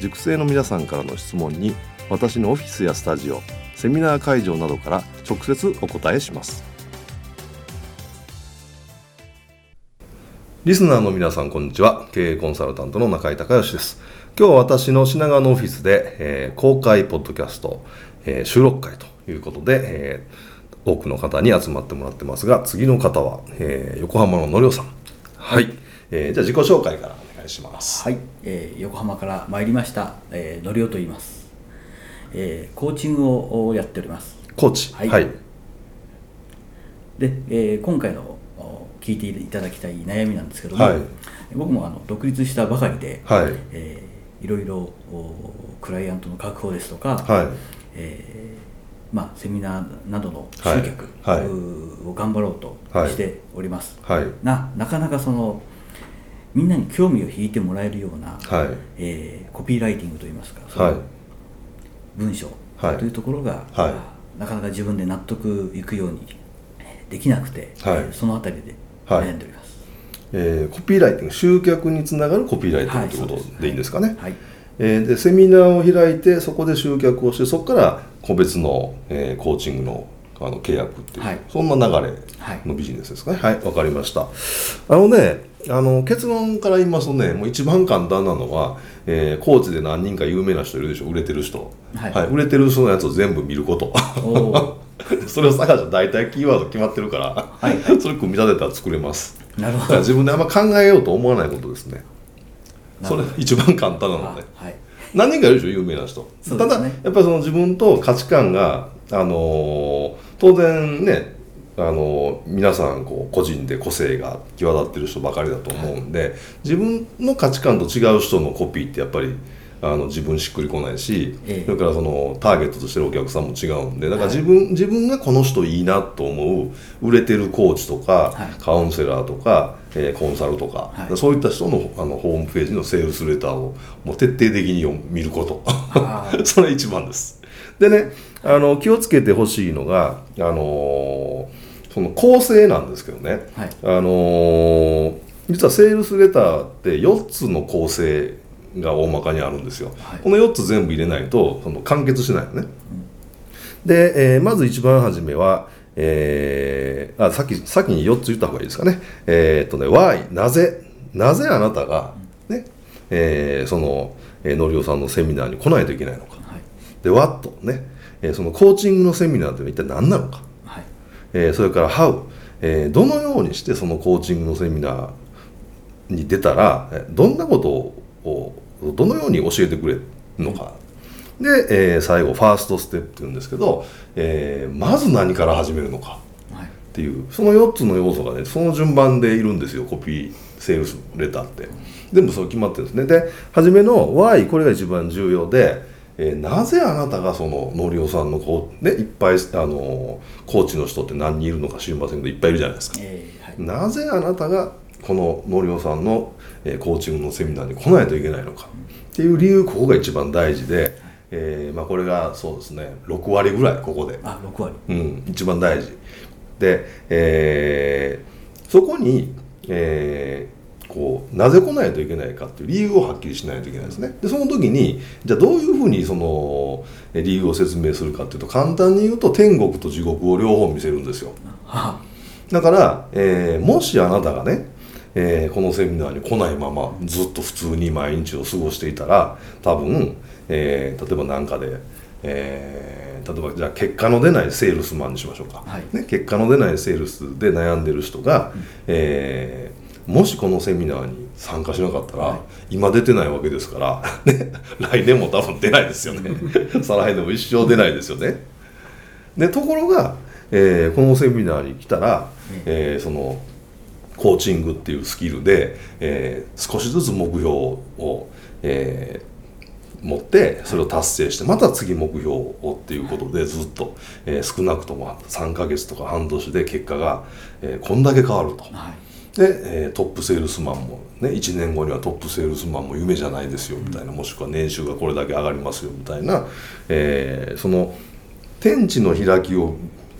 塾生の皆さんからの質問に私のオフィスやスタジオセミナー会場などから直接お答えします。リスナーの皆さんこんにちは。経営コンサルタントの中井隆義です。今日は私の品川のオフィスで、えー、公開ポッドキャスト、えー、収録会ということで、えー、多くの方に集まってもらってますが次の方は、えー、横浜ののりょうさん。はい、えー、じゃあ自己紹介から。願いします。はい、えー、横浜から参りました、えー、のりおと言います、えー、コーチングをやっております。コーチ。はい、はい、で、えー、今回の聞いていただきたい悩みなんですけども、はい、僕もあの独立したばかりで、はい。えー、いろいろクライアントの確保ですとか、はい。えーまあ、セミナーなどの集客を頑張ろうとしております、はい、ななかなかそのみんなに興味を引いてもらえるような、はい。えー、コピーライティングといいますかその文章というところが、はい、なかなか自分で納得いくようにできなくて、はい、そのあたりで悩んでおります、はい、えー、コピーライティング集客につながるコピーライティングということでいいんですかね、はい。えー、でセミナーを開いてそこで集客をしてそこから個別の、えー、コーチングのあの契約っていう、はい、そんな流れのビジネスですかね。はいわ、はい、かりました。あのねあの結論から言いますとねもう一番簡単なのは、えー、高知で何人か有名な人いるでしょ売れてる人、はい、はい、売れてる人のやつを全部見ること。それを探したら大体キーワード決まってるから、はい、それ組み立てたら作れます。なるほど。自分であんま考えようと思わないことですね。それ一番簡単なので、はい、何人かいるでしょ有名な人、ね、ただやっぱりその自分と価値観があのー、当然ねあの皆さんこう個人で個性が際立ってる人ばかりだと思うんで、自分の価値観と違う人のコピーってやっぱりあの自分しっくりこないし、ええ、それからそのターゲットとしてるお客さんも違うんでだから自分はい、自分がこの人いいなと思う売れてるコーチとか、はい、カウンセラーとか、えー、コンサルとか、はい、そういった人のあのホームページのセールスレターをもう徹底的に見ること。それ一番です。でねあの気をつけてほしいのがあのーその構成なんですけどね、はい、あのー、実はセールスレターって4つの構成が大まかにあるんですよ、はい、この4つ全部入れないとその完結しないのね、うん、で、えー、まず一番初めは、えー、あさっき先に4つ言った方がいいですかね。えー、っとね Why なぜ？なぜあなたがね、えー、その、えー、のりおさんのセミナーに来ないといけないのか、はい、で What ね、えー、そのコーチングのセミナーって一体何なのかえー、それから How、えー、どのようにしてそのコーチングのセミナーに出たらどんなことをどのように教えてくれるのか。で、えー、最後ファーストステップっていうんですけど、えー、まず何から始めるのか。っていう、その4つの要素がねその順番でいるんですよコピーセールスレターって。全部そう決まってるんですね。で初めの Y これが一番重要でえー、なぜあなたがそののりおさんのこう、ね、いっぱいあのコーチの人って何人いるのか知りませんけどいっぱいいるじゃないですか、えーはい、なぜあなたがこののりおさんの、えー、コーチングのセミナーに来ないといけないのかっていう理由ここが一番大事で、えーまあ、これがそうですね6割ぐらいここで。あ6割、うん、一番大事。で、えー、そこに、えー、こうなぜ来ないといけないかっていう理由をはっきりしないといけないですね。でその時にじゃあどういうふうにその理由を説明するかっていうと簡単に言うと天国と地獄を両方見せるんですよ。だから、えー、もしあなたがね、えー、このセミナーに来ないままずっと普通に毎日を過ごしていたら多分、えー、例えば何かで、えー、例えばじゃあ結果の出ないセールスマンにしましょうか、はい、ね、結果の出ないセールスで悩んでる人が、うん、えー、もしこのセミナーに参加しなかったら、はい、今出てないわけですから、ね、来年も多分出ないですよね。再来年も一生出ないですよね。でところが、えー、このセミナーに来たら、えー、そのコーチングっていうスキルで、えー、少しずつ目標を、えー、持ってそれを達成してまた次目標をっていうことでずっと、えー、少なくとも3ヶ月とか半年で結果が、えー、こんだけ変わると。はいで、えー、トップセールスマンも、ね、1年後にはトップセールスマンも夢じゃないですよみたいなもしくは年収がこれだけ上がりますよみたいな、えー、その天地の開きを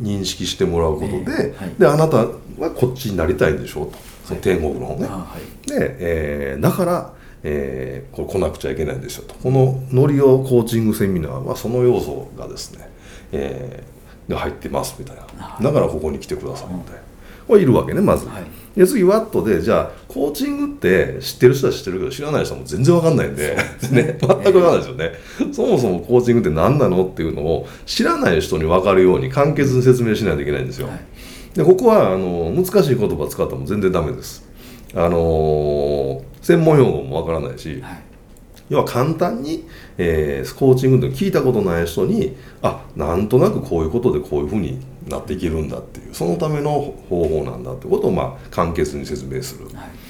認識してもらうことでえーはい、であなたはこっちになりたいんでしょうと。その天国の方ね。はい、で、えー、だから、えー、これ来なくちゃいけないんですよと。このノリオコーチングセミナーはその要素がですね、えー、が入ってますみたいな。だからここに来てくださいみたいな。これいるわけねまず、はい、で次ワットでじゃあコーチングって知ってる人は知ってるけど知らない人も全然わかんないんでね、ね、全くわかんないですよね、えー、そもそもコーチングって何なのっていうのを知らない人に分かるように簡潔に説明しないといけないんですよ、はい。でここはあの難しい言葉使っても全然ダメです。あの専門用語もわからないし、はい、要は簡単に、えー、コーチングって聞いたことない人にあなんとなくこういうことでこういうふうになっていけるんだっていうそのための方法なんだってことを、まあ、簡潔に説明する。はい。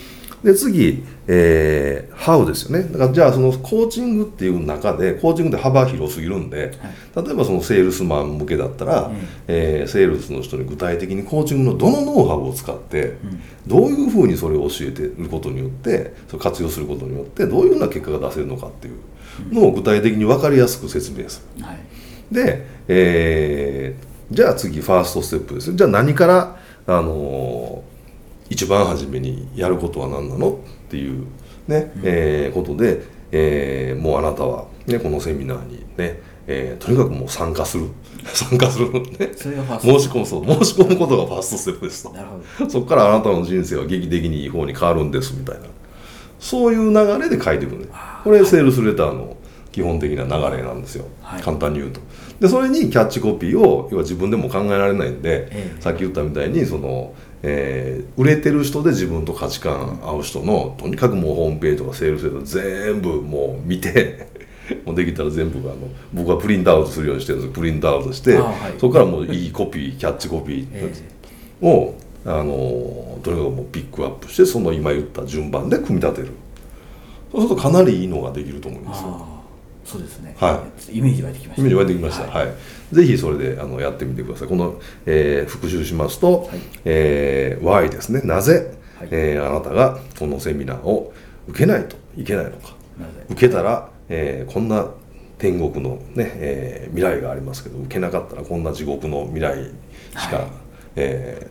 で次、えー、How ですよね。だからじゃあそのコーチングっていう中でコーチングって幅広すぎるんで、はい、例えばそのセールスマン向けだったら、うん、えー、セールスの人に具体的にコーチングのどのノウハウを使って、うん、どういうふうにそれを教えてることによってそれ活用することによってどういうふうな結果が出せるのかっていうのを具体的に分かりやすく説明する。はい、で、えー、じゃあ次ファーストステップですじゃあ何からあのー一番初めにやることは何なのっていうね、うん、えー、ことで、えー、もうあなたは、ね、このセミナーにね、えー、とにかくもう参加する。参加するね。申し込むそう。申し込むことがファーストステップですと。そこからあなたの人生は劇的にいい方に変わるんですみたいな。そういう流れで書いていくねこれセールスレターの基本的な流れなんですよ、はい、簡単に言うとでそれにキャッチコピーを要は自分でも考えられないんで、ええ、さっき言ったみたいにそのえー、売れてる人で自分と価値観合う人のとにかくもうホームページとかセールスレター全部もう見て もうできたら全部あの僕はプリントアウトするようにしてるんですプリントアウトして、はい、そこからもういいコピーキャッチコピー を、え。ー、あのとにかくもうピックアップしてその今言った順番で組み立てる。そうするとかなりいいのができると思いますよ。そうですね、はい、イメージ湧いてきました、イメージ湧いてきました、はい、はい、ぜひそれであのやってみてください。この、えー、復習しますと、はい、えー、Y ですね。なぜ、はい、えー、あなたがこのセミナーを受けないといけないのか。受けたら、えー、こんな天国のね、えー、未来がありますけど受けなかったらこんな地獄の未来しか、はい、え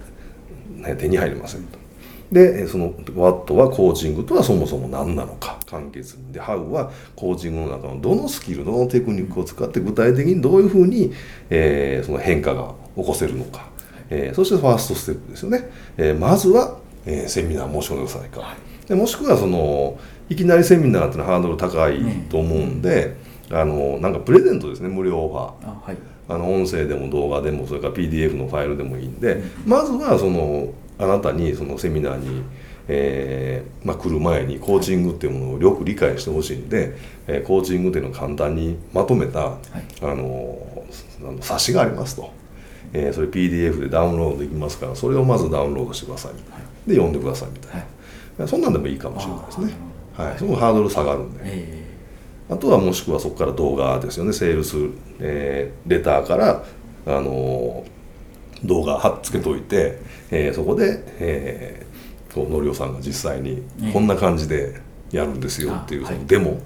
ーね、手に入りませんと。でその What はコーチングとはそもそも何なのか。簡潔にで How はコーチングの中のどのスキルどのテクニックを使って具体的にどういうふうに、えー、その変化が起こせるのか、えー、そしてファーストステップですよね、えー、まずは、えー、セミナー申し込んでくださいか、はい、でもしくはそのいきなりセミナーっていうのはハードル高いと思うんで、うん、あのなんかプレゼントですね無料オファー。あはい。あの音声でも動画でもそれから PDF のファイルでもいいんで、まずはそのあなたにそのセミナーに、えーまあ、来る前にコーチングっていうものをよく理解してほしいんで、えー、コーチングっていうのを簡単にまとめた、はい、あの冊子がありますと、えー、それ PDF でダウンロードできますからそれをまずダウンロードしてくださいみたいな、で読んでくださいみたいな、はい、そんなんでもいいかもしれないですね。はい、そのハードル下がるんで、えー、あとはもしくはそこから動画ですよね。セールス、えー、レターからあの動画貼っつけといて、えー、そこで、えー、こうのりおさんが実際にこんな感じでやるんですよっていうそのデモ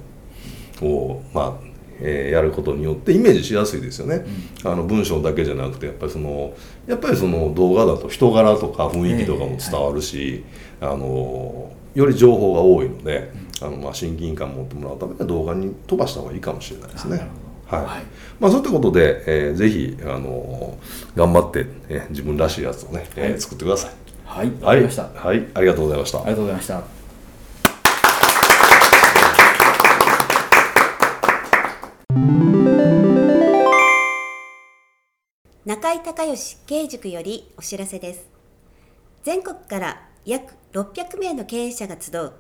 を、まあえー、やることによってイメージしやすいですよね、うん、あの文章だけじゃなくてやっぱりそのやっぱりその動画だと人柄とか雰囲気とかも伝わるし、えーはい、あのより情報が多いので、うん、あのまあ親近感を持ってもらうためには動画に飛ばした方がいいかもしれないですね。はい、はい、まあ、そういったことで、えー、ぜひ、あのー、頑張って、えー、自分らしいやつをね、えー、作ってください。はい、わかりました、はい。はい、ありがとうございました。ありがとうございました。中井隆義経営塾よりお知らせです。全国から約600名の経営者が集う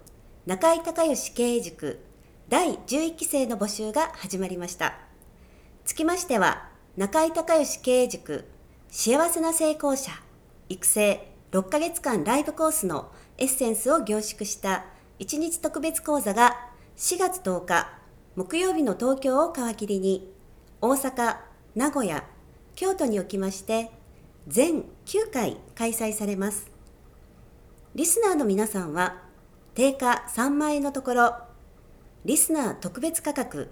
中井隆義経営塾第11期生の募集が始まりました。つきましては、中井隆義経営塾幸せな成功者育成6ヶ月間ライブコースのエッセンスを凝縮した1日特別講座が4月10日木曜日の東京を皮切りに大阪、名古屋、京都におきまして全9回開催されます。リスナーの皆さんは定価3万円のところリスナー特別価格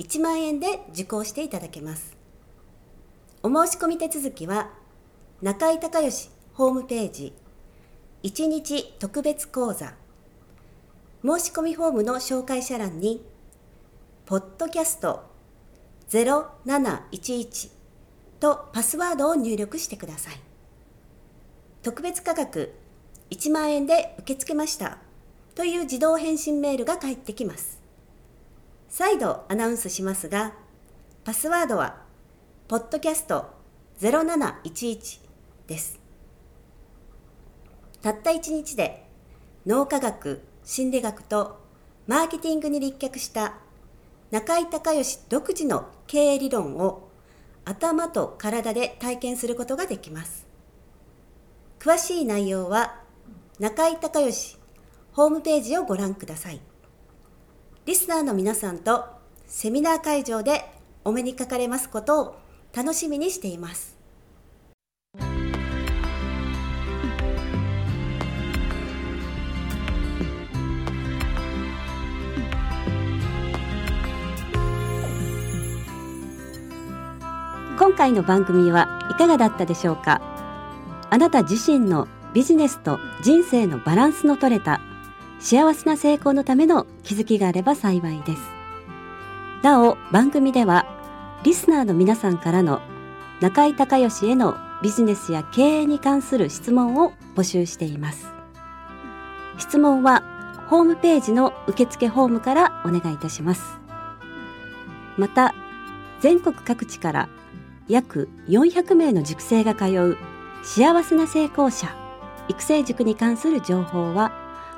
1万円で受講していただけます。お申し込み手続きは中井隆義ホームページ1日特別講座申し込みフォームの紹介者欄にポッドキャスト0711とパスワードを入力してください特別価格1万円で受け付けましたという自動返信メールが返ってきます再度アナウンスしますがパスワードはポッドキャスト0711です。たった一日で脳科学、心理学とマーケティングに立脚した中井隆義独自の経営理論を頭と体で体験することができます。詳しい内容は中井隆義ホームページをご覧ください。リスナーの皆さんとセミナー会場でお目にかかれますことを楽しみにしています。今回の番組はいかがだったでしょうか？あなた自身のビジネスと人生のバランスの取れた幸せな成功のための気づきがあれば幸いです。なお番組ではリスナーの皆さんからの中井隆義へのビジネスや経営に関する質問を募集しています。質問はホームページの受付ホームからお願いいたします。また全国各地から約400名の塾生が通う幸せな成功者育成塾に関する情報は